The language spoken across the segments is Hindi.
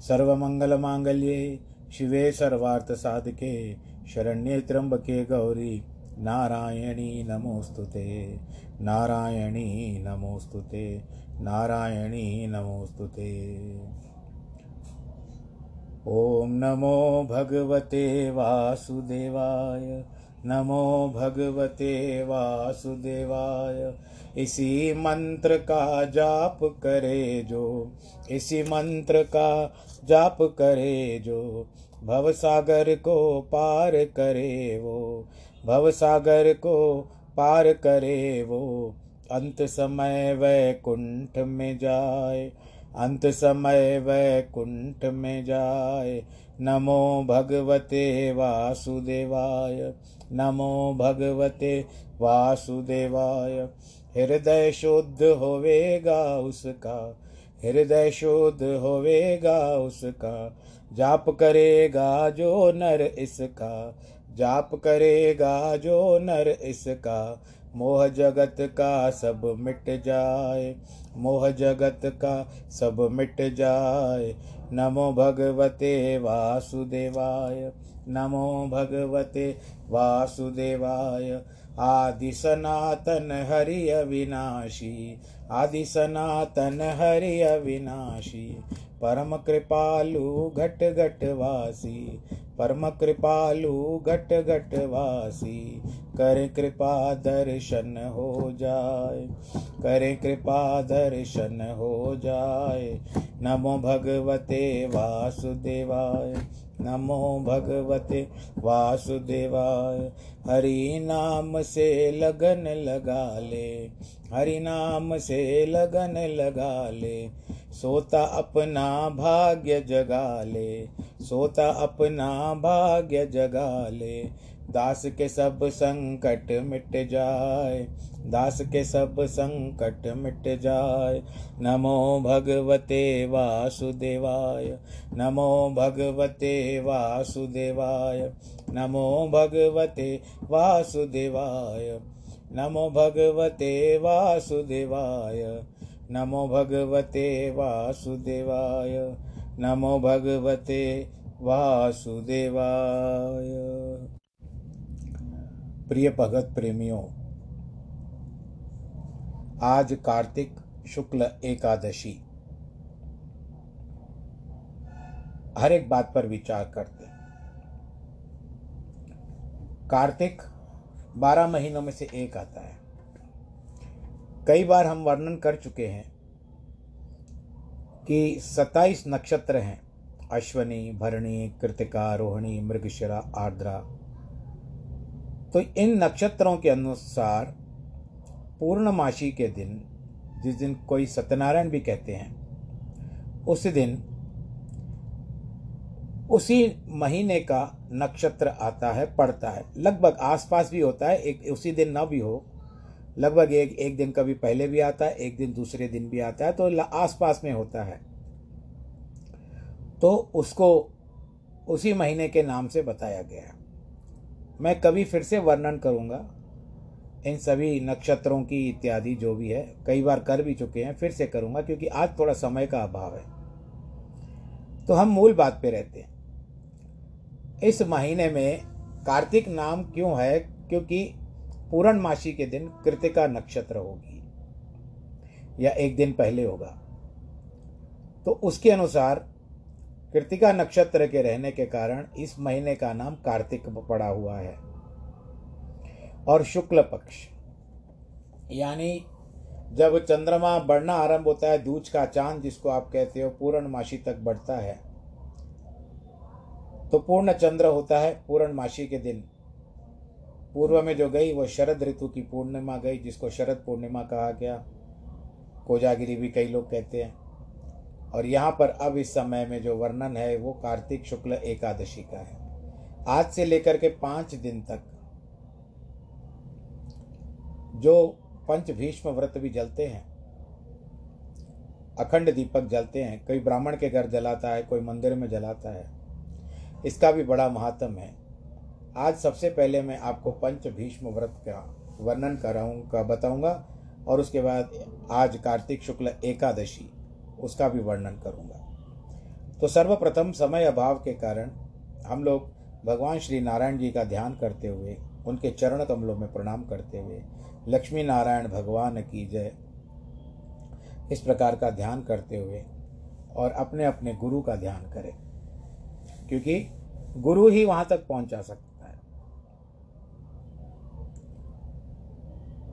सर्वमङ्गलमाङ्गल्ये शिवे सर्वार्थसाधके, शरण्ये त्र्यम्बके गौरी। नारायणी नमोऽस्तु ते। नारायणी नमोऽस्तु ते। नारायणी नमोऽस्तु ते। ॐ नमो भगवते वासुदेवाय। नमो भगवते वासुदेवाय। इसी मंत्र का जाप करे जो, इसी मंत्र का जाप करे जो भव सागर को पार करे वो भव सागर को पार करे वो, अंत समय वैकुंठ में जाए, अंत समय वैकुंठ में जाए। नमो भगवते वासुदेवाय। नमो भगवते वासुदेवाय। हृदय शुद्ध होवेगा उसका। हृदय शुद्ध होवेगा उसका। जाप करेगा जो नर इसका। जाप करेगा जो नर इसका। मोह जगत का सब मिट जाए। मोह जगत का सब मिट जाए। नमो भगवते वासुदेवाय। नमो भगवते वासुदेवाय। आदि सनातन हरि अविनाशी आदि सनातन हरि अविनाशी परम कृपालु घट घट वासी परम कृपालु घट घट वासी करे कृपा दर्शन हो जाए करे कृपा दर्शन हो जाए नमो भगवते वासुदेवाय। नमो भगवते वासुदेवाय। हरि नाम से लगन लगा ले हरि नाम से लगन लगा ले सोता अपना भाग्य जगा ले सोता अपना भाग्य जगा ले दास के सब संकट मिट जाए, दास के सब संकट मिट जाए। नमो भगवते वासुदेवाय, नमो भगवते वासुदेवाय, नमो भगवते वासुदेवाय, नमो भगवते वासुदेवाय, नमो भगवते वासुदेवाय, नमो भगवते वासुदेवाय। प्रिय भगत प्रेमियों, आज कार्तिक शुक्ल एकादशी। हर एक बात पर विचार करते। कार्तिक बारह महीनों में से एक आता है। कई बार हम वर्णन कर चुके हैं कि सत्ताईस नक्षत्र हैं। अश्वनी, भरणी, कृतिका, रोहिणी, मृगशिरा, आर्द्रा। तो इन नक्षत्रों के अनुसार पूर्णमासी के दिन, जिस दिन कोई सत्यनारायण भी कहते हैं, उस दिन, उसी महीने का नक्षत्र आता है, पड़ता है। लगभग आसपास भी होता है, एक, उसी दिन ना भी हो। लगभग एक एक दिन कभी पहले भी आता है, एक दिन दूसरे दिन भी आता है तो आसपास में होता है। तो उसको उसी महीने के नाम से बताया गया है। मैं कभी फिर से वर्णन करूँगा। इन सभी नक्षत्रों की इत्यादि जो भी है, कई बार कर भी चुके हैं, फिर से करूँगा, क्योंकि आज थोड़ा समय का अभाव है। तो हम मूल बात पे रहते हैं। इस महीने में कार्तिक नाम क्यों है? क्योंकि पूर्णमासी के दिन कृतिका नक्षत्र होगी, या एक दिन पहले होगा। तो उसके अनुसार कृतिका नक्षत्र के रहने के कारण इस महीने का नाम कार्तिक पड़ा हुआ है। और शुक्ल पक्ष, यानी जब चंद्रमा बढ़ना आरंभ होता है, दूज का चाँद जिसको आप कहते हो, पूर्णमासी तक बढ़ता है तो पूर्ण चंद्र होता है पूर्णमासी के दिन। पूर्व में जो गई, वो शरद ऋतु की पूर्णिमा गई, जिसको शरद पूर्णिमा कहा गया। कोजागिरी भी कई लोग कहते हैं। और यहाँ पर अब इस समय में जो वर्णन है वो कार्तिक शुक्ल एकादशी का है। आज से लेकर के पाँच दिन तक जो पंच भीष्म व्रत भी जलते हैं, अखंड दीपक जलते हैं, कोई ब्राह्मण के घर जलाता है, कोई मंदिर में जलाता है, इसका भी बड़ा महत्व है। आज सबसे पहले मैं आपको पंच भीष्म व्रत का वर्णन कराऊँगा बताऊँगा और उसके बाद आज कार्तिक शुक्ल एकादशी उसका भी वर्णन करूँगा। तो सर्वप्रथम समय अभाव के कारण हम लोग भगवान श्री नारायण जी का ध्यान करते हुए, उनके चरण कमलों में प्रणाम करते हुए, लक्ष्मी नारायण भगवान की जय, इस प्रकार का ध्यान करते हुए और अपने अपने गुरु का ध्यान करें। क्योंकि गुरु ही वहाँ तक पहुँचा सकता है।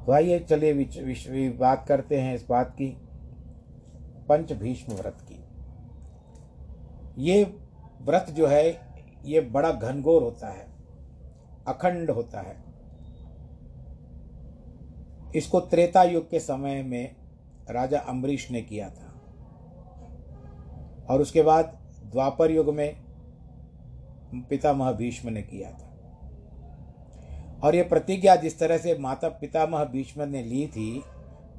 तो आइए चलिए बात करते हैं इस बात की। पंच भीष्म व्रत की। ये व्रत जो है, ये बड़ा घनघोर होता है, अखंड होता है। इसको त्रेता युग के समय में राजा अम्बरीश ने किया था। और उसके बाद द्वापर युग में पितामह भीष्म ने किया था। और ये प्रतिज्ञा जिस तरह से माता पितामह भीष्म ने ली थी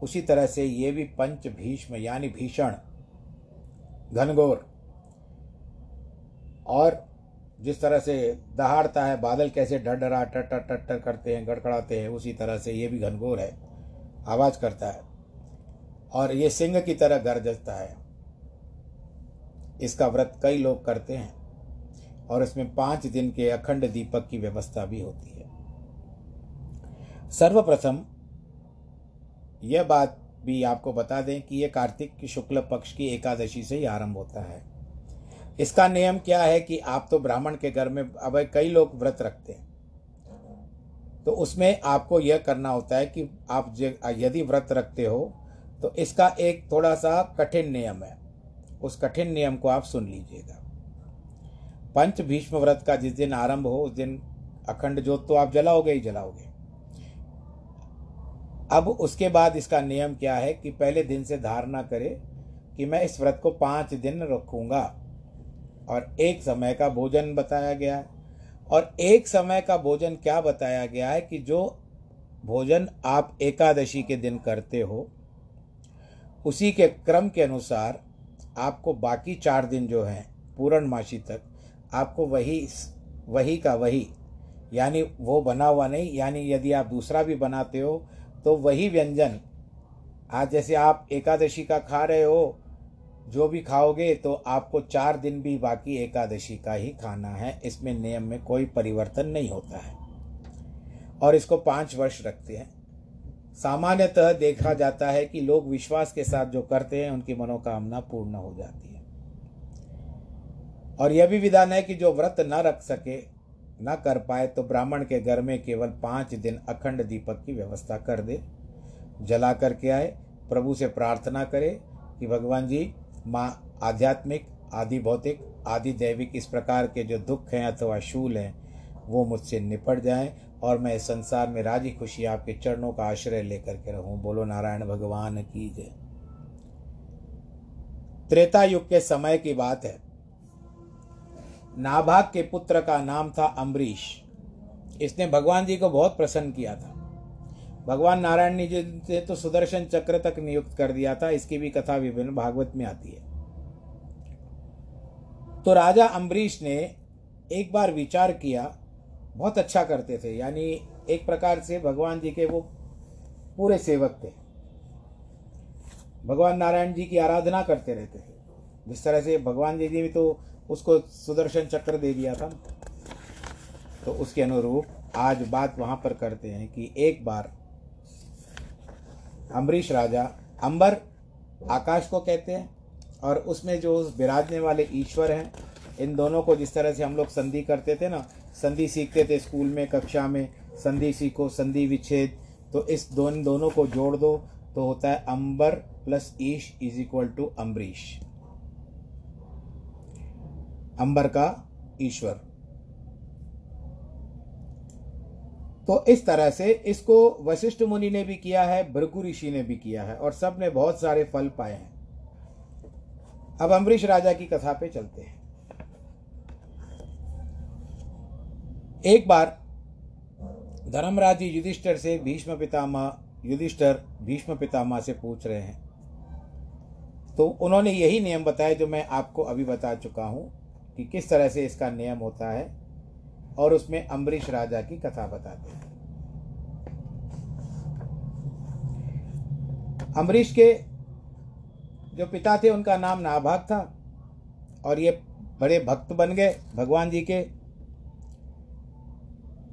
उसी तरह से ये भी पंच भीष्म, यानी भीषण, घनघोर, और जिस तरह से दहाड़ता है, बादल कैसे डर टर टर टर टर करते हैं, गड़गड़ाते हैं, उसी तरह से ये भी घनघोर है, आवाज़ करता है, और ये सिंह की तरह गरजता है। इसका व्रत कई लोग करते हैं, और इसमें पाँच दिन के अखंड दीपक की व्यवस्था भी होती है। सर्वप्रथम यह बात भी आपको बता दें कि यह कार्तिक की शुक्ल पक्ष की एकादशी से ही आरंभ होता है। इसका नियम क्या है कि आप तो ब्राह्मण के घर में, अब कई लोग व्रत रखते हैं। तो उसमें आपको यह करना होता है कि आप यदि व्रत रखते हो तो इसका एक थोड़ा सा कठिन नियम है। उस कठिन नियम को आप सुन लीजिएगा। पंच भीष्म व्रत का जिस दिन आरंभ हो, उस दिन अखंड जोत तो आप जलाओगे ही जलाओगे। अब उसके बाद इसका नियम क्या है कि पहले दिन से धारणा करे कि मैं इस व्रत को पाँच दिन रखूँगा। और एक समय का भोजन बताया गया है। और एक समय का भोजन क्या बताया गया है कि जो भोजन आप एकादशी के दिन करते हो, उसी के क्रम के अनुसार आपको बाकी चार दिन जो हैं, पूर्णमासी तक, आपको वही वही का वही, यानी वो बना हुआ नहीं, यानी यदि आप दूसरा भी बनाते हो तो वही व्यंजन। आज जैसे आप एकादशी का खा रहे हो, जो भी खाओगे तो आपको चार दिन भी बाकी एकादशी का ही खाना है। इसमें नियम में कोई परिवर्तन नहीं होता है। और इसको पाँच वर्ष रखते हैं। सामान्यतः देखा जाता है कि लोग विश्वास के साथ जो करते हैं, उनकी मनोकामना पूर्ण हो जाती है। और यह भी विधान है कि जो व्रत न रख सके न कर पाए तो ब्राह्मण के घर में केवल पाँच दिन अखंड दीपक की व्यवस्था कर दे। जला करके आए, प्रभु से प्रार्थना करे कि भगवान जी, माँ आध्यात्मिक, आदि भौतिक, आदि दैविक इस प्रकार के जो दुख हैं अथवा शूल हैं, वो मुझसे निपट जाएँ और मैं इस संसार में राज़ी खुशी आपके चरणों का आश्रय लेकर के रहूँ। बोलो, नारायण भगवान की जय। त्रेता युग के समय की बात है। नाभाग के पुत्र का नाम था अम्बरीश। इसने भगवान जी को बहुत प्रसन्न किया था। भगवान नारायण ने जी ने तो सुदर्शन चक्र तक नियुक्त कर दिया था, इसकी भी कथा विभिन्न भागवत में आती है। तो राजा अम्बरीश ने एक बार विचार किया, बहुत अच्छा करते थे, यानी एक प्रकार से भगवान जी के वो पूरे सेवक थे। भगवान नारायण जी की आराधना करते रहते थे। जिस तरह से भगवान जी जी भी तो उसको सुदर्शन चक्र दे दिया था। तो उसके अनुरूप आज बात वहाँ पर करते हैं कि एक बार अम्बरीश राजा अंबर आकाश को कहते हैं और उसमें जो उस विराजने वाले ईश्वर हैं, इन दोनों को जिस तरह से हम लोग संधि करते थे ना, संधि सीखते थे स्कूल में, कक्षा में, संधि सीखो, संधि विच्छेद तो इस दोन, दोनों को जोड़ दो तो होता है Ambar plus Ish is equal to Ambarish. Ambar का ईश्वर। तो इस तरह से इसको वशिष्ठ मुनि ने भी किया है, भृगु ऋषि ने भी किया है और सबने बहुत सारे फल पाए हैं। अब अम्बरीश राजा की कथा पे चलते हैं। एक बार धर्मराज जी युधिष्ठर से भीष्म पितामह, युधिष्ठर भीष्म पितामह से पूछ रहे हैं। तो उन्होंने यही नियम बताया जो मैं आपको अभी बता चुका हूँ। कि किस तरह से इसका नियम होता है और उसमें अम्बरीश राजा की कथा बताते हैं। अम्बरीश के जो पिता थे, उनका नाम नाभाग था और ये बड़े भक्त बन गए भगवान जी के।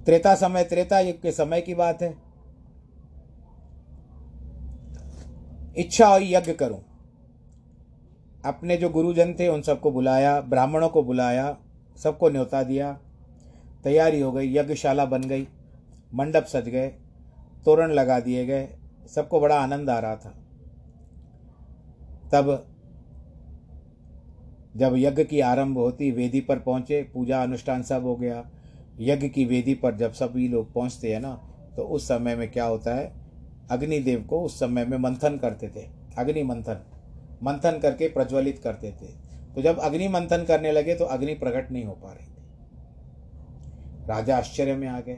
त्रेता समय, त्रेता युग के समय की बात है। इच्छा और यज्ञ करूँ। अपने जो गुरुजन थे, उन सबको बुलाया, ब्राह्मणों को बुलाया, सबको न्योता दिया। तैयारी हो गई, यज्ञशाला बन गई, मंडप सज गए, तोरण लगा दिए गए, सबको बड़ा आनंद आ रहा था। तब जब यज्ञ की आरंभ होती, वेदी पर पहुँचे, पूजा अनुष्ठान सब हो गया। यज्ञ की वेदी पर जब सभी लोग पहुँचते हैं ना तो उस समय में क्या होता है, अग्निदेव को उस समय में मंथन करते थे अग्नि मंथन मंथन करके प्रज्वलित करते थे। तो जब अग्नि मंथन करने लगे तो अग्नि प्रकट नहीं हो पा रही थी। राजा आश्चर्य में आ गए।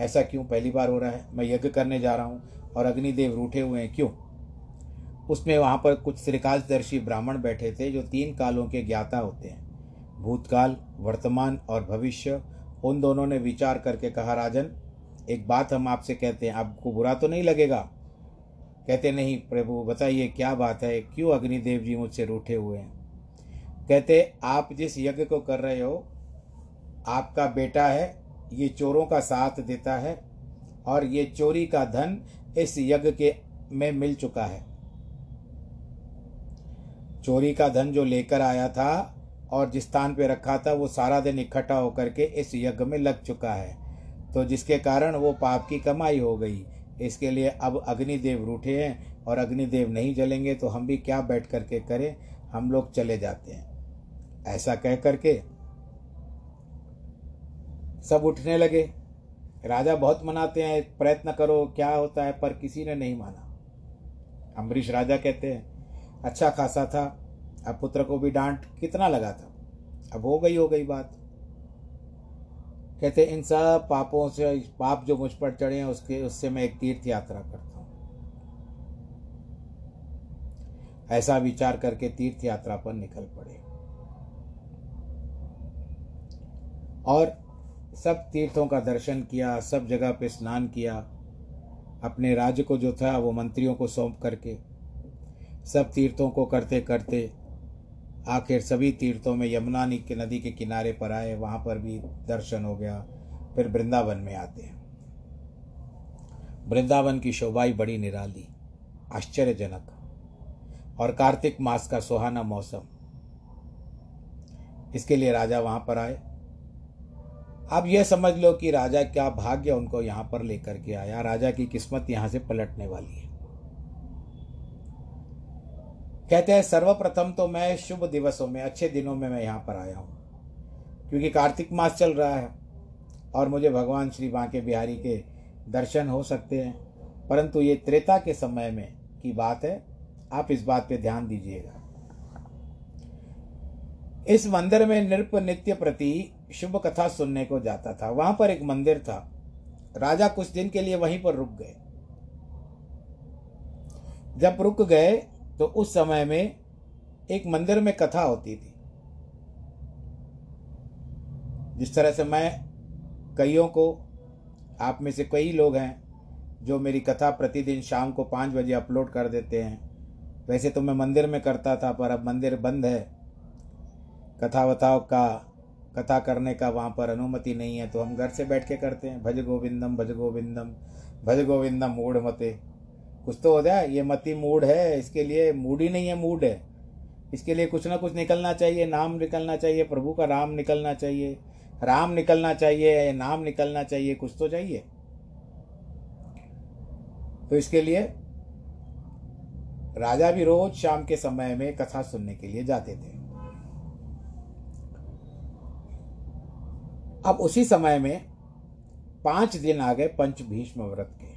ऐसा क्यों? पहली बार हो रहा है। मैं यज्ञ करने जा रहा हूँ और अग्निदेव रूठे हुए हैं। क्यों? उसमें वहाँ पर कुछ श्रीकाशदर्शी ब्राह्मण बैठे थे जो तीन कालों के ज्ञाता होते हैं। भूतकाल, वर्तमान और भविष्य, उन दोनों ने विचार करके कहा, राजन, एक बात हम आपसे कहते हैं। आपको बुरा तो नहीं लगेगा? कहते, नहीं, प्रभु, बताइए, क्या बात है? क्यों अग्निदेव जी मुझसे रूठे हुए हैं? कहते, आप जिस यज्ञ को कर रहे हो, आपका बेटा है, ये चोरों का साथ देता है, और ये चोरी का धन इस यज्ञ के में मिल चुका है। चोरी का धन जो लेकर आया था और जिस स्थान पे रखा था, वो सारा दिन इकट्ठा होकर के इस यज्ञ में लग चुका है। तो जिसके कारण वो पाप की कमाई हो गई इसके लिए अब अग्निदेव रूठे हैं और अग्निदेव नहीं जलेंगे तो हम भी क्या बैठ करके करें? हम लोग चले जाते हैं। ऐसा कह करके सब उठने लगे। राजा बहुत मनाते हैं, प्रयत्न करो, क्या होता है, पर किसी ने नहीं माना। अम्बरीश राजा कहते हैं अच्छा खासा था, अब पुत्र को भी डांट कितना लगा था? अब हो गई हो गई बात। कहते इन सब पापों से, पाप जो मुझ पर चढ़े हैं, उसके, उससे मैं एक तीर्थ यात्रा करता हूँ। ऐसा विचार करके तीर्थ यात्रा पर निकल पड़े। और सब तीर्थों का दर्शन किया, सब जगह पे स्नान किया, अपने राज्य को जो था, वो मंत्रियों को सौंप करके, सब तीर्थों को करते करते आखिर सभी तीर्थों में यमुना के नदी के किनारे पर आए, वहाँ पर भी दर्शन हो गया, फिर वृंदावन में आते हैं। वृंदावन की शोभाई बड़ी निराली, आश्चर्यजनक, और कार्तिक मास का सुहाना मौसम। इसके लिए राजा वहाँ पर आए। अब यह समझ लो कि राजा क्या भाग्य उनको यहाँ पर लेकर के आया। राजा की किस्मत यहाँ से पलटने वाली है। कहते हैं, सर्वप्रथम तो मैं शुभ दिवसों में, अच्छे दिनों में मैं यहाँ पर आया हूँ, क्योंकि कार्तिक मास चल रहा है और मुझे भगवान श्री बांके बिहारी के दर्शन हो सकते हैं। परंतु ये त्रेता के समय में की बात है, आप इस बात पे ध्यान दीजिएगा। इस मंदिर में नृप नित्य प्रति शुभ कथा सुनने को जाता था। वहाँ पर एक मंदिर था। राजा कुछ दिन के लिए वहीं पर रुक गए। जब रुक गए तो उस समय में एक मंदिर में कथा होती थी। जिस तरह से मैं कईयों को, आप में से कई लोग हैं, जो मेरी कथा प्रतिदिन शाम को पाँच बजे अपलोड कर देते हैं। वैसे तो मैं मंदिर में करता था, पर अब मंदिर बंद है। कथा वथाओं का, कथा करने का वहाँ पर अनुमति नहीं है तो हम घर से बैठ के करते हैं। भज गोविंदम भज गोविंदम भज गोविंदम मूड मते। कुछ तो हो जाए ये मती मूड है, इसके लिए मूड ही नहीं है मूड है। इसके लिए कुछ ना कुछ निकलना चाहिए, नाम निकलना चाहिए, प्रभु का राम निकलना चाहिए, राम निकलना चाहिए, नाम निकलना चाहिए, कुछ तो चाहिए। तो इसके लिए राजा भी रोज शाम के समय में कथा सुनने के लिए जाते थे। अब उसी समय में पाँच दिन आ गए पंच भीष्म व्रत के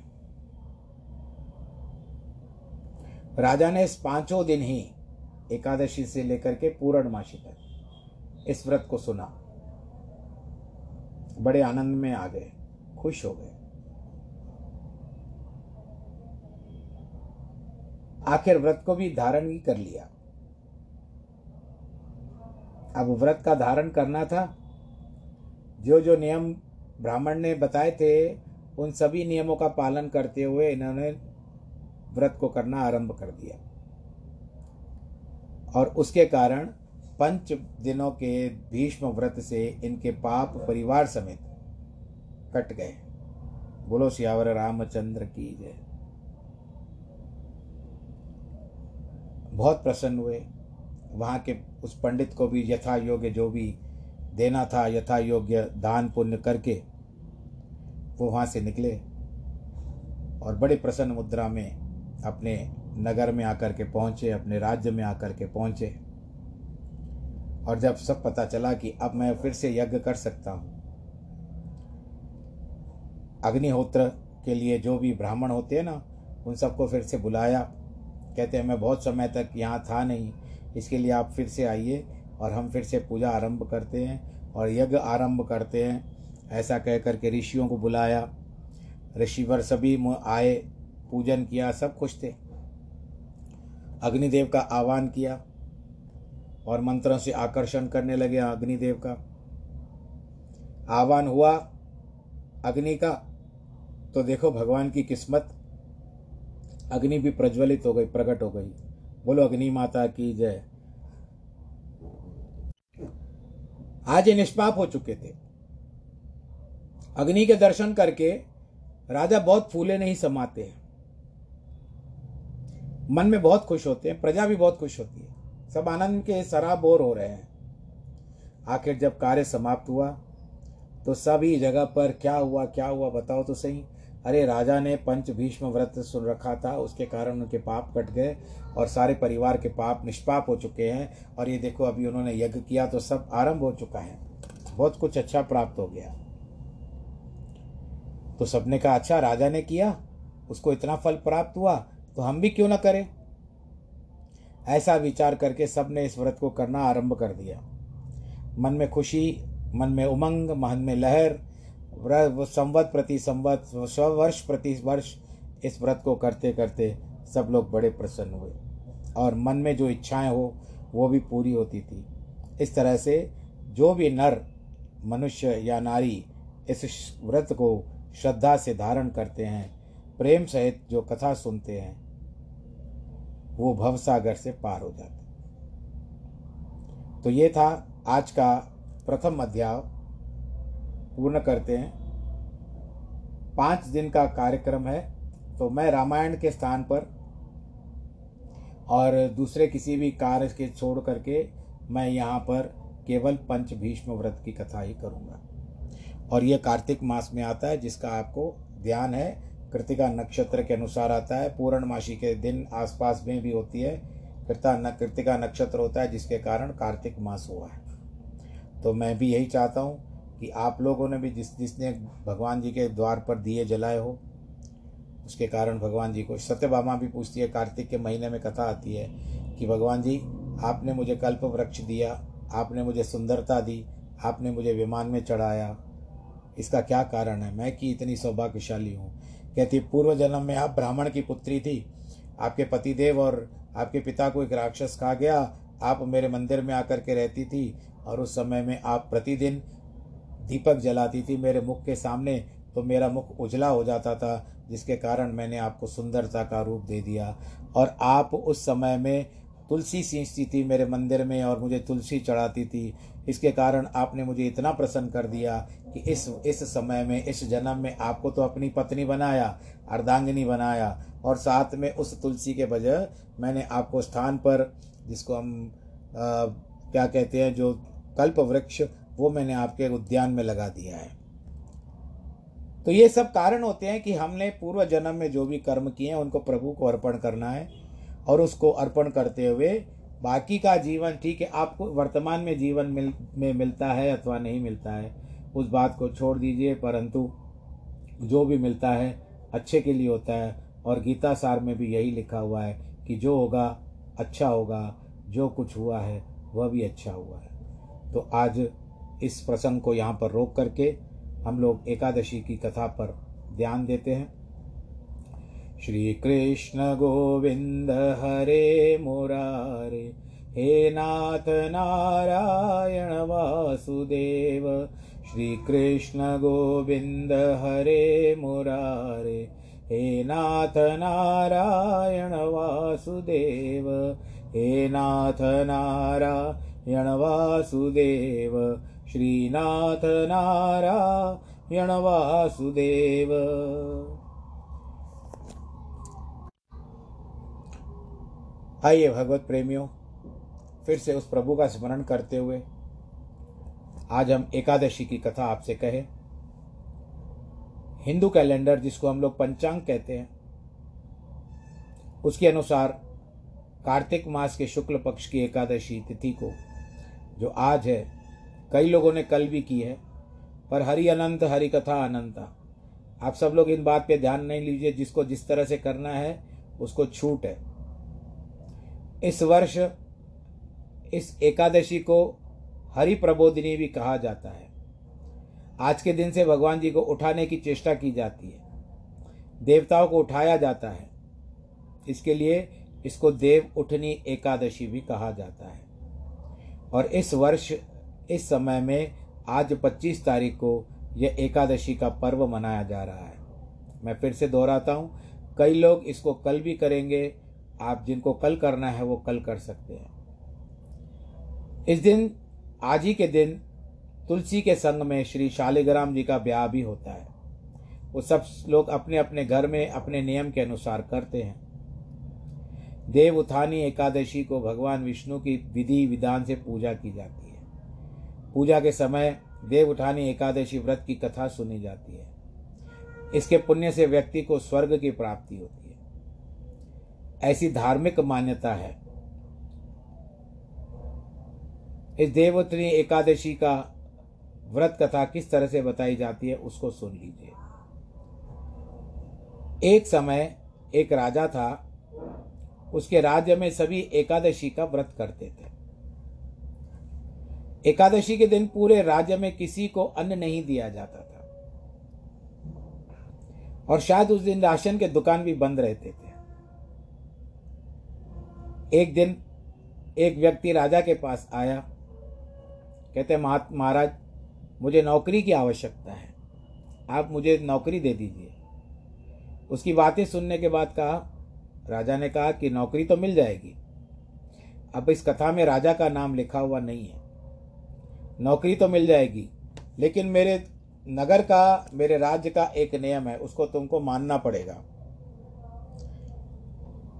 राजा ने इस पाँचों दिन ही एकादशी से लेकर के पूर्णमासी तक इस व्रत को सुना। बड़े आनंद में आ गए, खुश हो गए। आखिर व्रत को भी धारण ही कर लिया। अब व्रत का धारण करना था। जो जो नियम ब्राह्मण ने बताए थे, उन सभी नियमों का पालन करते हुए इन्होंने व्रत को करना आरंभ कर दिया। और उसके कारण पंच दिनों के भीष्म व्रत से इनके पाप परिवार समेत कट गए। बोलो, सियावर रामचंद्र की जय। बहुत प्रसन्न हुए। वहाँ के उस पंडित को भी यथा योग्य जो भी देना था यथा योग्य दान पुण्य करके वो वहाँ से निकले। और बड़े प्रसन्न मुद्रा में अपने नगर में आकर के पहुँचे, अपने राज्य में आकर के पहुँचे। और जब सब पता चला कि अब मैं फिर से यज्ञ कर सकता हूँ, अग्निहोत्र के लिए जो भी ब्राह्मण होते हैं ना, उन सबको फिर से बुलाया। कहते हैं, मैं बहुत समय तक यहाँ था नहीं, इसके लिए आप फिर से आइए और हम फिर से पूजा आरंभ करते हैं और यज्ञ आरंभ करते हैं। ऐसा कह करके ऋषियों को बुलाया। ऋषिवर सभी आए। पूजन किया, सब खुश थे। अग्निदेव का आह्वान किया और मंत्रों से आकर्षण करने लगे अग्निदेव का। आह्वान हुआ अग्नि का। तो देखो भगवान की किस्मत। अग्नि भी प्रज्वलित हो गई, प्रकट हो गई। बोलो, अग्नि माता की जय। आज ये निष्पाप हो चुके थे। अग्नि के दर्शन करके राजा बहुत फूले नहीं समाते हैं। मन में बहुत खुश होते हैं, प्रजा भी बहुत खुश होती है। सब आनंद के सराबोर हो रहे हैं। आखिर जब कार्य समाप्त हुआ तो सभी जगह पर क्या हुआ क्या हुआ, बताओ तो सही। अरे, राजा ने पंच भीष्म व्रत सुन रखा था, उसके कारण उनके पाप कट गए और सारे परिवार के पाप निष्पाप हो चुके हैं। और ये देखो, अभी उन्होंने यज्ञ किया तो सब आरंभ हो चुका है। बहुत कुछ अच्छा प्राप्त हो गया। तो सबने कहा अच्छा राजा ने किया, उसको इतना फल प्राप्त हुआ तो हम भी क्यों ना करें? ऐसा विचार करके सबने इस व्रत को करना आरंभ कर दिया। मन में खुशी, मन में उमंग, मन में लहर, व्रत संवत प्रति संवत स्व वर्ष प्रति वर्ष इस व्रत को करते करते सब लोग बड़े प्रसन्न हुए। और मन में जो इच्छाएँ हो, वो भी पूरी होती थी। इस तरह से जो भी नर, मनुष्य या नारी इस व्रत को श्रद्धा से धारण करते हैं, प्रेम सहित जो कथा सुनते हैं वो भवसागर से पार हो जाते। तो ये था आज का प्रथम अध्याय। पूर्ण करते हैं। पाँच दिन का कार्यक्रम है। तो मैं रामायण के स्थान पर और दूसरे किसी भी कार्य के छोड़ करके मैं यहाँ पर केवल पंच भीष्म व्रत की कथा ही करूँगा। और ये कार्तिक मास में आता है, जिसका आपको ध्यान है। कृतिका नक्षत्र के अनुसार आता है। पूर्णमासी के दिन आसपास में भी होती है। कृता न कृतिका नक्षत्र होता है, जिसके कारण कार्तिक मास हुआ है। तो मैं भी यही चाहता हूँ कि आप लोगों ने भी जिस जिसने भगवान जी के द्वार पर दिए जलाए हो, उसके कारण भगवान जी को सत्यभामा भी पूछती है, कार्तिक के महीने में कथा आती है कि भगवान जी, आपने मुझे कल्प वृक्ष दिया, आपने मुझे सुंदरता दी, आपने मुझे विमान में चढ़ाया। इसका क्या कारण है? मैं कि इतनी सौभाग्यशाली हूँ। कहती, पूर्व जन्म में आप ब्राह्मण की पुत्री थी। आपके पतिदेव और आपके पिता को एक राक्षस खा गया। आप मेरे मंदिर में आकर के रहती थी और उस समय में आप प्रतिदिन दीपक जलाती थी मेरे मुख के सामने। तो मेरा मुख उजला हो जाता था, जिसके कारण मैंने आपको सुंदरता का रूप दे दिया। और आप उस समय में तुलसी सींचती थी मेरे मंदिर में और मुझे तुलसी चढ़ाती थी। इसके कारण आपने मुझे इतना प्रसन्न कर दिया कि इस इस समय में इस जन्म में आपको तो अपनी पत्नी बनाया अर्धांगिनी बनाया और साथ में उस तुलसी के वजह मैंने आपको स्थान पर जिसको हम आ, क्या कहते हैं जो कल्प वृक्ष वो मैंने आपके उद्यान में लगा दिया है। तो ये सब कारण होते हैं कि हमने पूर्व जन्म में जो भी कर्म किए हैं उनको प्रभु को अर्पण करना है और उसको अर्पण करते हुए बाकी का जीवन, ठीक है, आपको वर्तमान में जीवन मिल, में मिलता है अथवा नहीं मिलता है, उस बात को छोड़ दीजिए, परंतु जो भी मिलता है, अच्छे के लिए होता है, और गीता सार में भी यही लिखा हुआ है कि जो होगा अच्छा होगा, जो कुछ हुआ है, वह भी अच्छा हुआ है। तो आज इस प्रसंग को यहाँ पर रोक करके हम लोग एकादशी की कथा पर ध्यान देते हैं। श्री कृष्ण गोविंद हरे मुरारे हे नाथ नारायण वासुदेव श्री कृष्ण गोविंद हरे मुरारे हे नाथ नारायण वासुदेव हे नाथ नारायण वासुदेव श्रीनाथ नारायण वासुदेव आइए भगवत प्रेमियों, फिर से उस प्रभु का स्मरण करते हुए आज हम एकादशी की कथा आपसे कहें। हिंदू कैलेंडर जिसको हम लोग पंचांग कहते हैं, उसके अनुसार कार्तिक मास के शुक्ल पक्ष की एकादशी तिथि को, जो आज है, कई लोगों ने कल भी की है, पर हरि अनंत, हरि कथा अनंता। आप सब लोग इन बात पे ध्यान नहीं लीजिए, जिसको जिस तरह से करना है, उसको छूट है। इस वर्ष इस एकादशी को हरि प्रबोधिनी भी कहा जाता है। आज के दिन से भगवान जी को उठाने की चेष्टा की जाती है। देवताओं को उठाया जाता है। इसके लिए इसको देव उठनी एकादशी भी कहा जाता है। और इस वर्ष, इस समय में आज 25 तारीख को यह एकादशी का पर्व मनाया जा रहा है। मैं फिर से दोहराता हूँ, कई लोग इसको कल भी करेंगे आप जिनको कल करना है, वो कल कर सकते हैं। इस दिन, आज ही के दिन, तुलसी के संग में श्री शालिग्राम जी का ब्याह भी होता है। वो सब लोग अपने अपने घर में अपने नियम के अनुसार करते हैं। देव उथानी एकादशी को भगवान विष्णु की विधि विधान से पूजा की जाती है। पूजा के समय देव उठानी एकादशी व्रत की कथा सुनी जाती है। इसके पुण्य से व्यक्ति को स्वर्ग की प्राप्ति होती है। ऐसी धार्मिक मान्यता है। इस देवोत्तरी एकादशी का व्रत कथा किस तरह से बताई जाती है, उसको सुन लीजिए। एक समय एक राजा था, उसके राज्य में सभी एकादशी का व्रत करते थे। एकादशी के दिन पूरे राज्य में किसी को अन्न नहीं दिया जाता था। और शायद उस दिन राशन के दुकान भी बंद रहते थे। एक दिन एक व्यक्ति राजा के पास आया। कहते महाराज, मुझे नौकरी की आवश्यकता है। आप मुझे नौकरी दे दीजिए। उसकी बातें सुनने के बाद कहा, राजा ने कहा कि नौकरी तो मिल जाएगी। अब इस कथा में राजा का नाम लिखा हुआ नहीं है। नौकरी तो मिल जाएगी, लेकिन मेरे नगर का, मेरे राज्य का एक नियम है, उसको तुमको मानना पड़ेगा।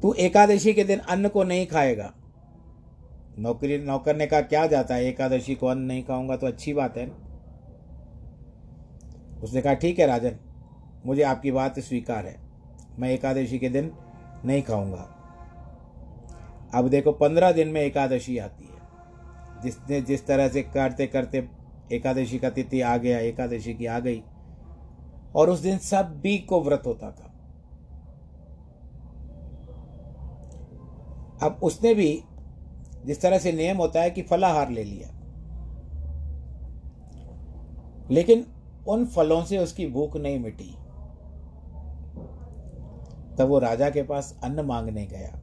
तू एकादशी के दिन अन्न को नहीं खाएगा। नौकरी नौकर ने कहा क्या जाता है? एकादशी को अन्न नहीं खाऊँगा तो अच्छी बात है ना? उसने कहा, ठीक है राजन, मुझे आपकी बात स्वीकार है। मैं एकादशी के दिन नहीं खाऊँगा। अब देखो, पंद्रह दिन में एकादशी आती है। जिसने, जिस तरह से करते करते एकादशी का तिथि आ गया, एकादशी की आ गई, और उस दिन सभी को व्रत होता था। अब उसने भी जिस तरह से नियम होता है कि फलाहार ले लिया। लेकिन उन फलों से उसकी भूख नहीं मिटी। तब वो राजा के पास अन्न मांगने गया।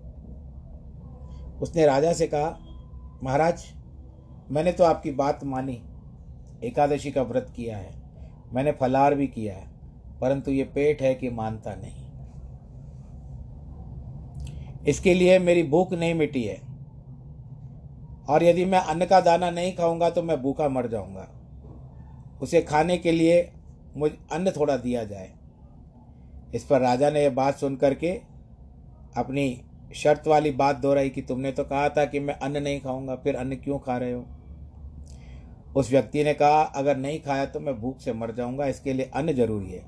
उसने राजा से कहा, महाराज, मैंने तो आपकी बात मानी। एकादशी का व्रत किया है। मैंने फलार भी किया है, परंतु ये पेट है कि मानता नहीं। इसके लिए मेरी भूख नहीं मिटी है। और यदि मैं अन्न का दाना नहीं खाऊँगा तो मैं भूखा मर जाऊँगा। उसे खाने के लिए मुझ, अन्न थोड़ा दिया जाए। इस पर राजा ने यह बात सुन करके अपनी शर्त वाली बात दोहराई कि तुमने तो कहा था कि मैं अन्न नहीं खाऊँगा, फिर अन्न क्यों खा रहे हो? उस व्यक्ति ने कहा, अगर नहीं खाया तो मैं भूख से मर जाऊँगा, इसके लिए अन्न ज़रूरी है।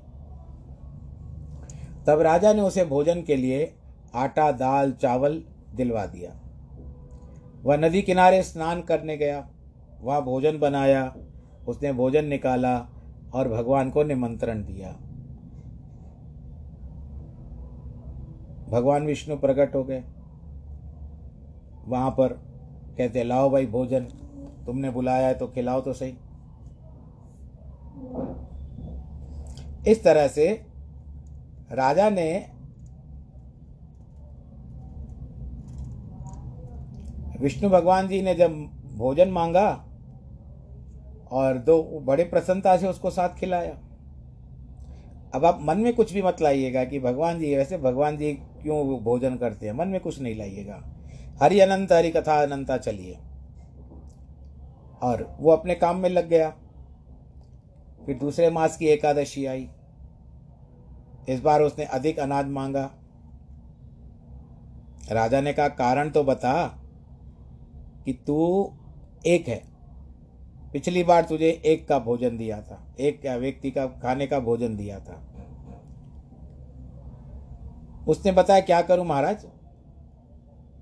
तब राजा ने उसे भोजन के लिए आटा, दाल, चावल दिलवा दिया। वह नदी किनारे स्नान करने गया। वहाँ भोजन बनाया, उसने भोजन निकाला और भगवान को निमंत्रण दिया। भगवान विष्णु प्रकट हो गए। वहाँ पर कहते, लाओ भाई भोजन, तुमने बुलाया है तो खिलाओ तो सही। इस तरह से राजा ने विष्णु भगवान जी ने जब भोजन मांगा और दो बड़े प्रसन्नता से उसको साथ खिलाया। अब आप मन में कुछ भी मत लाइएगा कि भगवान जी, वैसे भगवान जी क्यों भोजन करते हैं? मन में कुछ नहीं लाइएगा। हरि अनंत, हरि कथा अनंता चलिए। और वो अपने काम में लग गया। फिर दूसरे मास की एकादशी आई। इस बार उसने अधिक अनाज मांगा। राजा ने कहा, कारण तो बता कि तू एक है। पिछली बार तुझे एक का भोजन दिया था। एक व्यक्ति का खाने का भोजन दिया था। उसने बताया, क्या करूँ महाराज?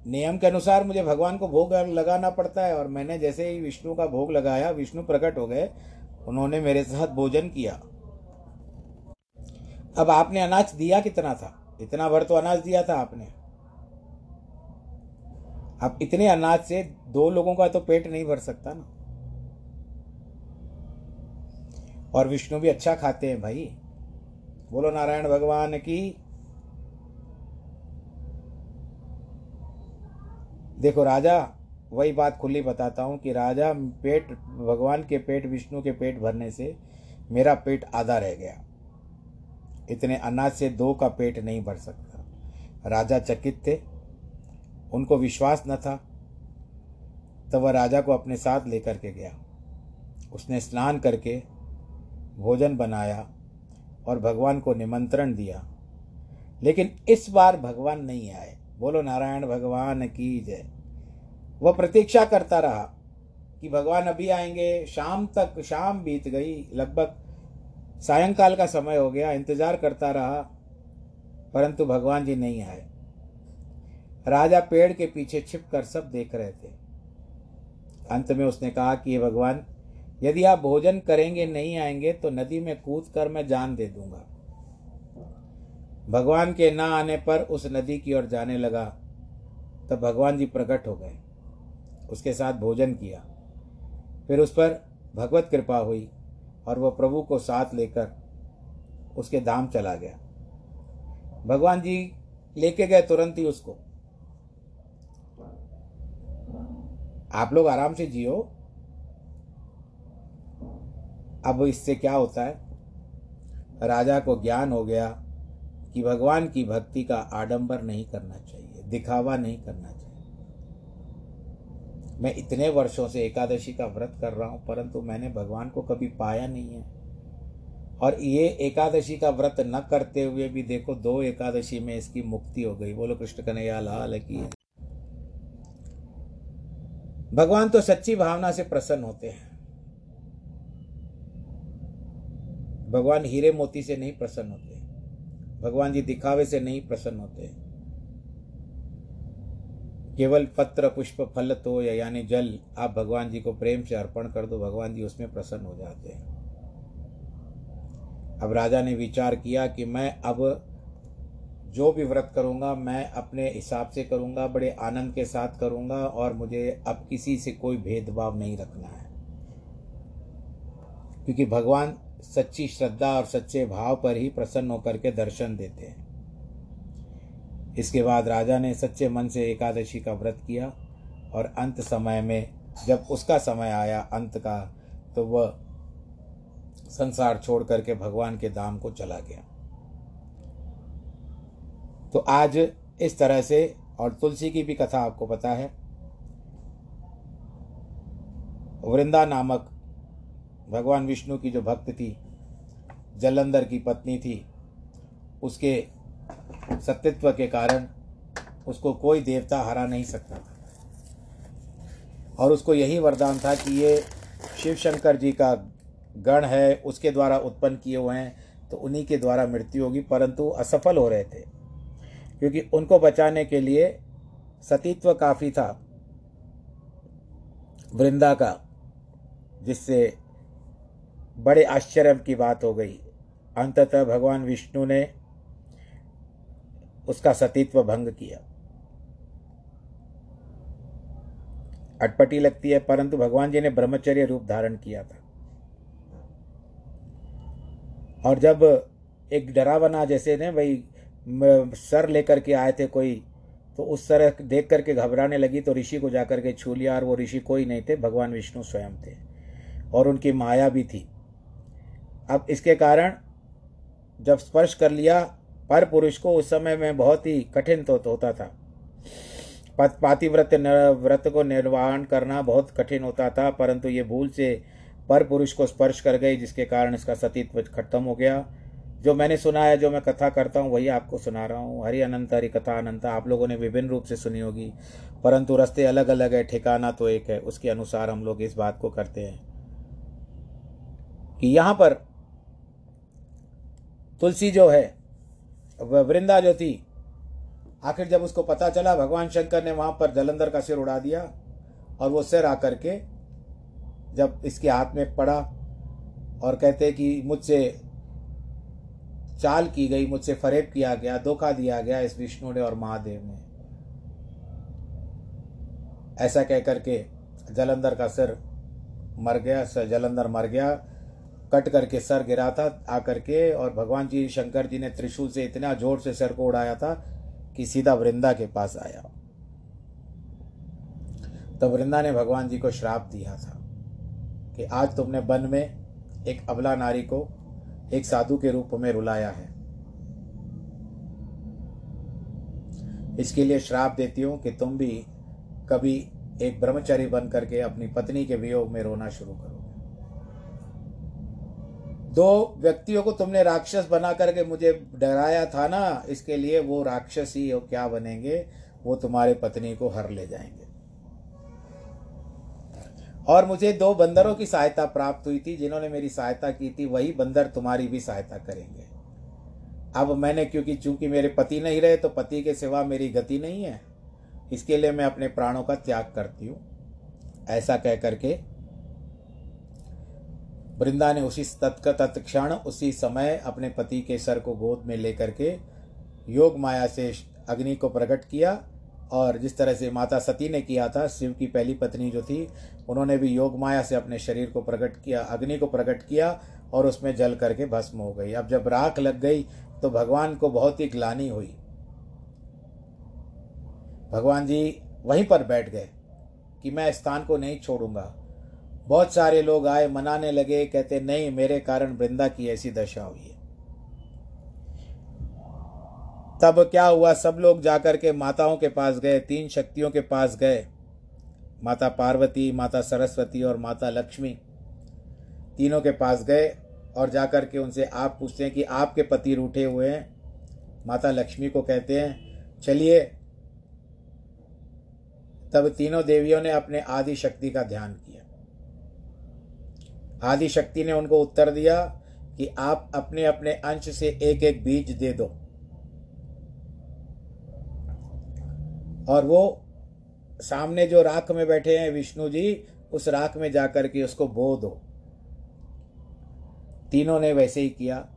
नियम के अनुसार मुझे भगवान को भोग लगाना पड़ता है और मैंने जैसे ही विष्णु का भोग लगाया, विष्णु प्रकट हो गए। उन्होंने मेरे साथ भोजन किया। अब आपने अनाज दिया कितना था? इतना भर तो अनाज दिया था आपने। अब इतने अनाज से दो लोगों का तो पेट नहीं भर सकता ना। और विष्णु भी अच्छा खाते हैं भाई। बोलो नारायण भगवान की। देखो राजा, वही बात खुली बताता हूँ कि राजा पेट, भगवान के पेट, विष्णु के पेट भरने से मेरा पेट आधा रह गया। इतने अनाज से दो का पेट नहीं भर सकता। राजा चकित थे। उनको विश्वास न था, तब वह राजा को अपने साथ लेकर के गया। उसने स्नान करके भोजन बनाया और भगवान को निमंत्रण दिया। लेकिन इस बार भगवान नहीं आए। बोलो, नारायण भगवान की जय। वह प्रतीक्षा करता रहा कि भगवान अभी आएँगे। शाम तक, शाम बीत गई। लगभग सायंकाल का समय हो गया। इंतज़ार करता रहा, परंतु भगवान जी नहीं आए। राजा पेड़ के पीछे छिप कर सब देख रहे थे। अंत में उसने कहा कि ये भगवान, यदि आप भोजन करेंगे, नहीं आएँगे तो नदी में कूद कर मैं जान दे दूँगा। भगवान के ना आने पर उस नदी की ओर जाने लगा, तब भगवान जी प्रकट हो गए। उसके साथ भोजन किया। फिर उस पर भगवत कृपा हुई और वह प्रभु को साथ लेकर उसके धाम चला गया। भगवान जी लेके गए तुरंत ही उसको। आप लोग आराम से जियो। अब इससे क्या होता है? राजा को ज्ञान हो गया कि भगवान की भक्ति का आडंबर नहीं करना चाहिए, दिखावा नहीं करना चाहिए। मैं इतने वर्षों से एकादशी का व्रत कर रहा हूँ, परंतु मैंने भगवान को कभी पाया नहीं है। और ये एकादशी का व्रत न करते हुए भी देखो, दो एकादशी में इसकी मुक्ति हो गई। बोलो, कृष्ण कन्हैया, लाल की है भगवान तो सच्ची भावना से प्रसन्न होते हैं। भगवान हीरे मोती से नहीं प्रसन्न होते। भगवान जी दिखावे से नहीं प्रसन्न होते। केवल पत्र, पुष्प, फल तो या यानी जल, आप भगवान जी को प्रेम से अर्पण कर दो, भगवान जी उसमें प्रसन्न हो जाते हैं। अब राजा ने विचार किया कि मैं अब जो भी व्रत करूँगा, मैं अपने हिसाब से करूँगा, बड़े आनंद के साथ करूँगा और मुझे अब किसी से कोई भेदभाव नहीं रखना है। क्योंकि भगवान सच्ची श्रद्धा और सच्चे भाव पर ही प्रसन्न होकर के दर्शन देते हैं। इसके बाद राजा ने सच्चे मन से एकादशी का व्रत किया और अंत समय में, जब उसका समय आया अंत का तो वह संसार छोड़ करके भगवान के धाम को चला गया। तो आज इस तरह से, और तुलसी की भी कथा आपको पता है, वृंदा नामक भगवान विष्णु की जो भक्त थी, जलंधर की पत्नी थी, उसके सत्यत्व के कारण उसको कोई देवता हरा नहीं सकता था। और उसको यही वरदान था कि ये शिव शंकर जी का गण है, उसके द्वारा उत्पन्न किए हुए हैं तो उन्हीं के द्वारा मृत्यु होगी, परंतु असफल हो रहे थे। क्योंकि उनको बचाने के लिए सतीत्व काफ़ी था, वृंदा का, जिससे बड़े आश्चर्य की बात हो गई। अंततः भगवान विष्णु ने उसका सतीत्व भंग किया। अटपटी लगती है, परंतु भगवान जी ने ब्रह्मचर्य रूप धारण किया था। और जब एक डरावना जैसे ने, भाई सर लेकर के आए थे कोई तो उस तरह देख करके घबराने लगी तो ऋषि को जाकर के छू लिया, और वो ऋषि कोई नहीं थे, भगवान विष्णु स्वयं थे, और उनकी माया भी थी। अब इसके कारण, जब स्पर्श कर लिया, पर पुरुष को उस समय में बहुत ही कठिन तो होता था। पातिव्रत व्रत को निर्वाहन करना बहुत कठिन होता था, परंतु ये भूल से पर पुरुष को स्पर्श कर गई, जिसके कारण इसका सतीत्व खत्म हो गया। जो मैंने सुना है, जो मैं कथा करता हूँ, वही आपको सुना रहा हूँ। हरि अनंत, हरि कथा अनंत, आप लोगों ने विभिन्न रूप से सुनी होगी, परंतु रास्ते अलग अलग है, ठिकाना तो एक है, उसके अनुसार हम लोग इस बात को करते हैं कि यहाँ पर तुलसी जो है वृंदा जो थी, आखिर जब उसको पता चला, भगवान शंकर ने वहाँ पर जलंधर का सिर उड़ा दिया और वो सिर आकर के जब इसके हाथ में पड़ा और कहते कि मुझसे चाल की गई, मुझसे फरेब किया गया, धोखा दिया गया इस विष्णु ने और महादेव ने। ऐसा कह करके जलंधर का सिर मर गया सर जलंधर मर गया, कट करके सर गिरा था, आकर के और भगवान जी, शंकर जी ने त्रिशूल से इतना ज़ोर से सर को उड़ाया था कि सीधा वृंदा के पास आया। तब वृंदा ने भगवान जी को श्राप दिया था कि आज तुमने वन में एक अबला नारी को एक साधु के रूप में रुलाया है। इसके लिए श्राप देती हूँ कि तुम भी कभी एक ब्रह्मचारी बन करके अपनी पत्नी के वियोग में रोना शुरू करो दो व्यक्तियों को तुमने राक्षस बना करके मुझे डराया था ना, इसके लिए वो राक्षस ही क्या बनेंगे, वो तुम्हारे पत्नी को हर ले जाएँगे। और मुझे दो बंदरों की सहायता प्राप्त हुई थी, जिन्होंने मेरी सहायता की थी, वही बंदर तुम्हारी भी सहायता करेंगे। अब मैंने, क्योंकि चूँकि मेरे पति नहीं रहे तो पति के सिवा मेरी गति नहीं है। इसके लिए मैं अपने प्राणों का त्याग करती हूँ। ऐसा कह करके वृंदा ने उसी तत्क, तत्क्षण, उसी समय अपने पति के सर को गोद में लेकर के योग माया से अग्नि को प्रकट किया। और जिस तरह से माता सती ने किया था, शिव की पहली पत्नी जो थी, उन्होंने भी योग माया से अपने शरीर को प्रकट किया, अग्नि को प्रकट किया और उसमें जल करके भस्म हो गई। अब जब राख लग गई तो भगवान को बहुत ही ग्लानी हुई। भगवान जी वहीं पर बैठ गए कि मैं स्थान को नहीं छोड़ूँगा। बहुत सारे लोग आए, मनाने लगे, कहते, नहीं, मेरे कारण वृंदा की ऐसी दशा हुई है। तब क्या हुआ? सब लोग जाकर के माताओं के पास गए, तीन शक्तियों के पास गए। माता पार्वती, माता सरस्वती और माता लक्ष्मी तीनों के पास गए और जाकर के उनसे आप पूछते हैं कि आपके पति रूठे हुए हैं? माता लक्ष्मी को कहते हैं, चलिए। तब तीनों देवियों ने अपने आदि शक्ति का ध्यान किया। आदि शक्ति ने उनको उत्तर दिया कि आप अपने अपने अंश से एक एक बीज दे दो। और वो सामने जो राख में बैठे हैं विष्णु जी, उस राख में जाकर के उसको बो दो तीनों ने वैसे ही किया।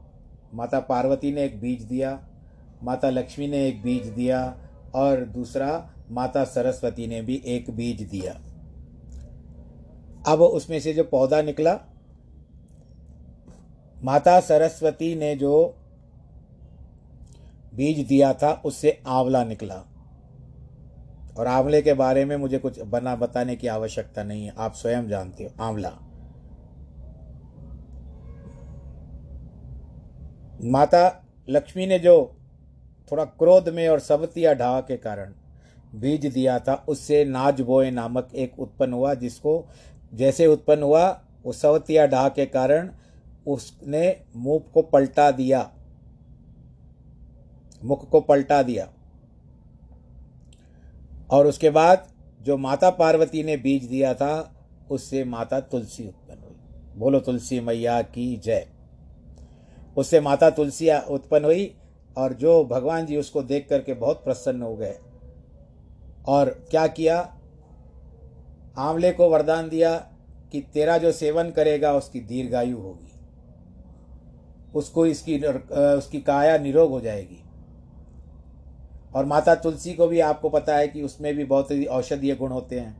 माता पार्वती ने एक बीज दिया, माता लक्ष्मी ने एक बीज दिया, और दूसरा माता सरस्वती ने भी एक बीज दिया। अब उसमें से जो पौधा निकला, माता सरस्वती ने जो बीज दिया था, उससे आंवला निकला। और आंवले के बारे में मुझे कुछ बना बताने की आवश्यकता नहीं है। आप स्वयं जानते हो। आंवला। माता लक्ष्मी ने जो थोड़ा क्रोध में और सबतिया ढा के कारण बीज दिया था, उससे नाज बोए नामक एक उत्पन्न हुआ, जिसको जैसे उत्पन्न हुआ, वो सवतिया ढा के कारण उसने मुख को पलटा दिया। मुख को पलटा दिया। और उसके बाद जो माता पार्वती ने बीज दिया था, उससे माता तुलसी उत्पन्न हुई। बोलो तुलसी मैया की जय। उससे माता तुलसी उत्पन्न हुई और जो भगवान जी उसको देख करके बहुत प्रसन्न हो गए और क्या किया? आंवले को वरदान दिया कि तेरा जो सेवन करेगा, उसकी दीर्घायु होगी। उसको इसकी, उसकी काया निरोग हो जाएगी। और माता तुलसी को भी आपको पता है कि उसमें भी बहुत ही औषधीय गुण होते हैं।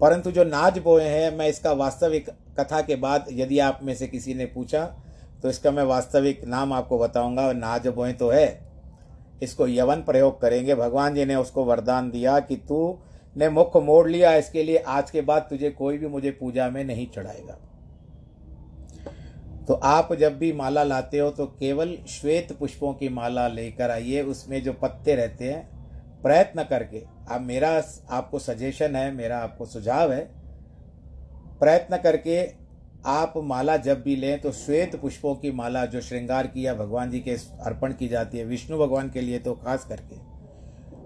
परंतु जो नाज बोए हैं, मैं इसका वास्तविक कथा के बाद यदि आप में से किसी ने पूछा तो इसका मैं वास्तविक नाम आपको बताऊँगा, नाज बोए तो है। इसको यवन प्रयोग करेंगे। भगवान जी ने उसको वरदान दिया कि तू ने मुख मोड़ लिया, इसके लिए आज के बाद तुझे कोई भी मुझे पूजा में नहीं चढ़ाएगा। तो आप जब भी माला लाते हो तो केवल श्वेत पुष्पों की माला लेकर आइए। उसमें जो पत्ते रहते हैं, प्रयत्न करके। अब मेरा आपको सजेशन है, मेरा आपको सुझाव है। प्रयत्न करके आप माला जब भी लें तो श्वेत पुष्पों की माला जो श्रृंगार किया भगवान जी के अर्पण की जाती है, विष्णु भगवान के लिए तो खास करके।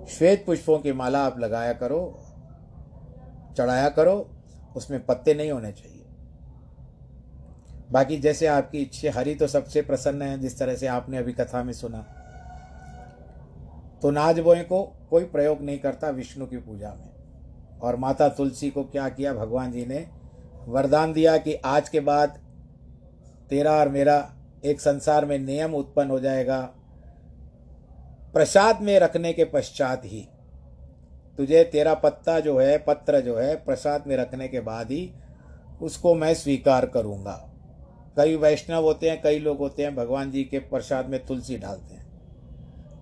श्वेत पुष्पों की माला आप लगाया करो, चढ़ाया करो, उसमें पत्ते नहीं होने चाहिए। बाकी जैसे आपकी इच्छा, हरि तो सबसे प्रसन्न है, जिस तरह से आपने अभी कथा में सुना। तो नाज बोए को कोई प्रयोग नहीं करता विष्णु की पूजा में। और माता तुलसी को क्या किया? भगवान जी ने वरदान दिया कि आज के बाद तेरा और मेरा एक संसार में नियम उत्पन्न हो जाएगा। प्रसाद में रखने के पश्चात ही तुझे तेरा पत्ता जो है, पत्र जो है, प्रसाद में रखने के बाद ही उसको मैं स्वीकार करूँगा। कई वैष्णव होते हैं, कई लोग होते हैं, भगवान जी के प्रसाद में तुलसी डालते हैं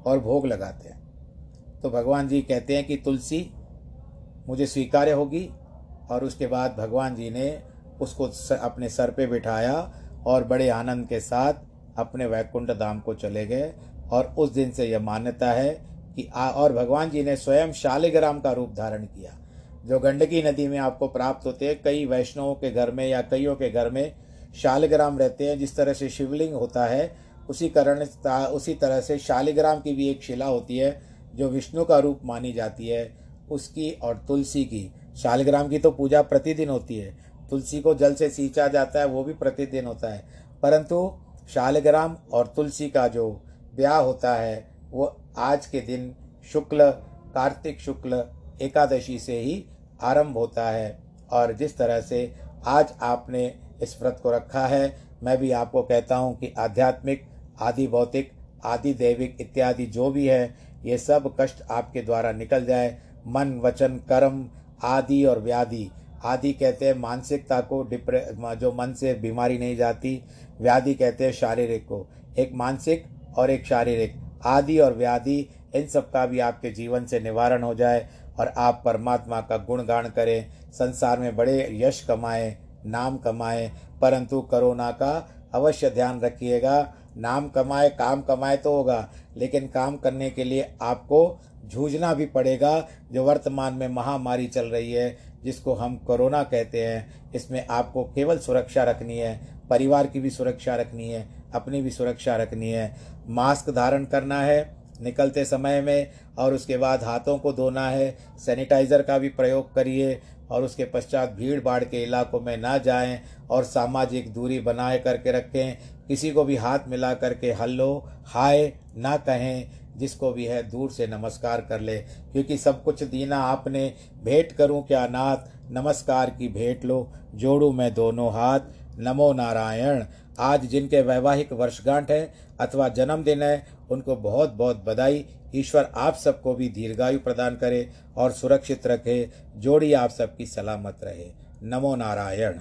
और भोग लगाते हैं। तो भगवान जी कहते हैं कि तुलसी मुझे स्वीकार्य होगी और उसके बाद भगवान जी ने उसको अपने सर पे बिठाया और बड़े आनंद के साथ अपने वैकुंठ धाम को चले गए और उस दिन से यह मान्यता है कि आ, और भगवान जी ने स्वयं शालिग्राम का रूप धारण किया। जो गंडकी नदी में आपको प्राप्त होते हैं, कई वैष्णवों के घर में या कईयों के घर में शालिग्राम रहते हैं, जिस तरह से शिवलिंग होता है, उसी कारण उसी तरह से शालिग्राम की भी एक शिला होती है, जो विष्णु का रूप मानी जाती है, उसकी और तुलसी की। शालिग्राम की तो पूजा प्रतिदिन होती है। तुलसी को जल से सींचा जाता है, वो भी प्रतिदिन होता है। परंतु शालिग्राम और तुलसी का जो ब्याह होता है, वो आज के दिन शुक्ल, कार्तिक शुक्ल एकादशी से ही आरंभ होता है। और जिस तरह से आज आपने इस व्रत को रखा है। मैं भी आपको कहता हूँ कि आध्यात्मिक, आदि भौतिक, आदि दैविक इत्यादि जो भी है, ये सब कष्ट आपके द्वारा निकल जाए। मन, वचन, कर्म, आदि और व्याधि। आदि कहते हैं मानसिकता को डिप्रे, जो मन से बीमारी नहीं जाती। व्याधि कहते हैं शारीरिक को। एक मानसिक और एक शारीरिक। आदि और व्याधि, इन सब का भी आपके जीवन से निवारण हो जाए और आप परमात्मा का गुणगान करें। संसार में बड़े यश कमाएँ। नाम कमाए, परंतु कोरोना का अवश्य ध्यान रखिएगा। नाम कमाए, काम कमाए तो होगा, लेकिन काम करने के लिए आपको जूझना भी पड़ेगा। जो वर्तमान में महामारी चल रही है, जिसको हम कोरोना कहते हैं, इसमें आपको केवल सुरक्षा रखनी है, परिवार की भी सुरक्षा रखनी है, अपनी भी सुरक्षा रखनी है। मास्क धारण करना है निकलते समय में, और उसके बाद हाथों को धोना है, सैनिटाइज़र का भी प्रयोग करिए और उसके पश्चात भीड़ भाड़ के इलाकों में ना जाएँ और सामाजिक दूरी बनाए करके रखें। किसी को भी हाथ मिला करके हल्लो, हाय ना कहें, जिसको भी है दूर से नमस्कार कर ले। क्योंकि सब कुछ दीना आपने। भेंट करूँ क्या नाथ? नमस्कार की भेंट लो। जोड़ू मैं दोनों हाथ। नमो नारायण। आज जिनके वैवाहिक वर्षगांठ है अथवा जन्मदिन है, उनको बहुत बहुत बधाई। ईश्वर आप सबको भी दीर्घायु प्रदान करे और सुरक्षित रखे, जोड़ी आप सबकी सलामत रहे। नमो नारायण।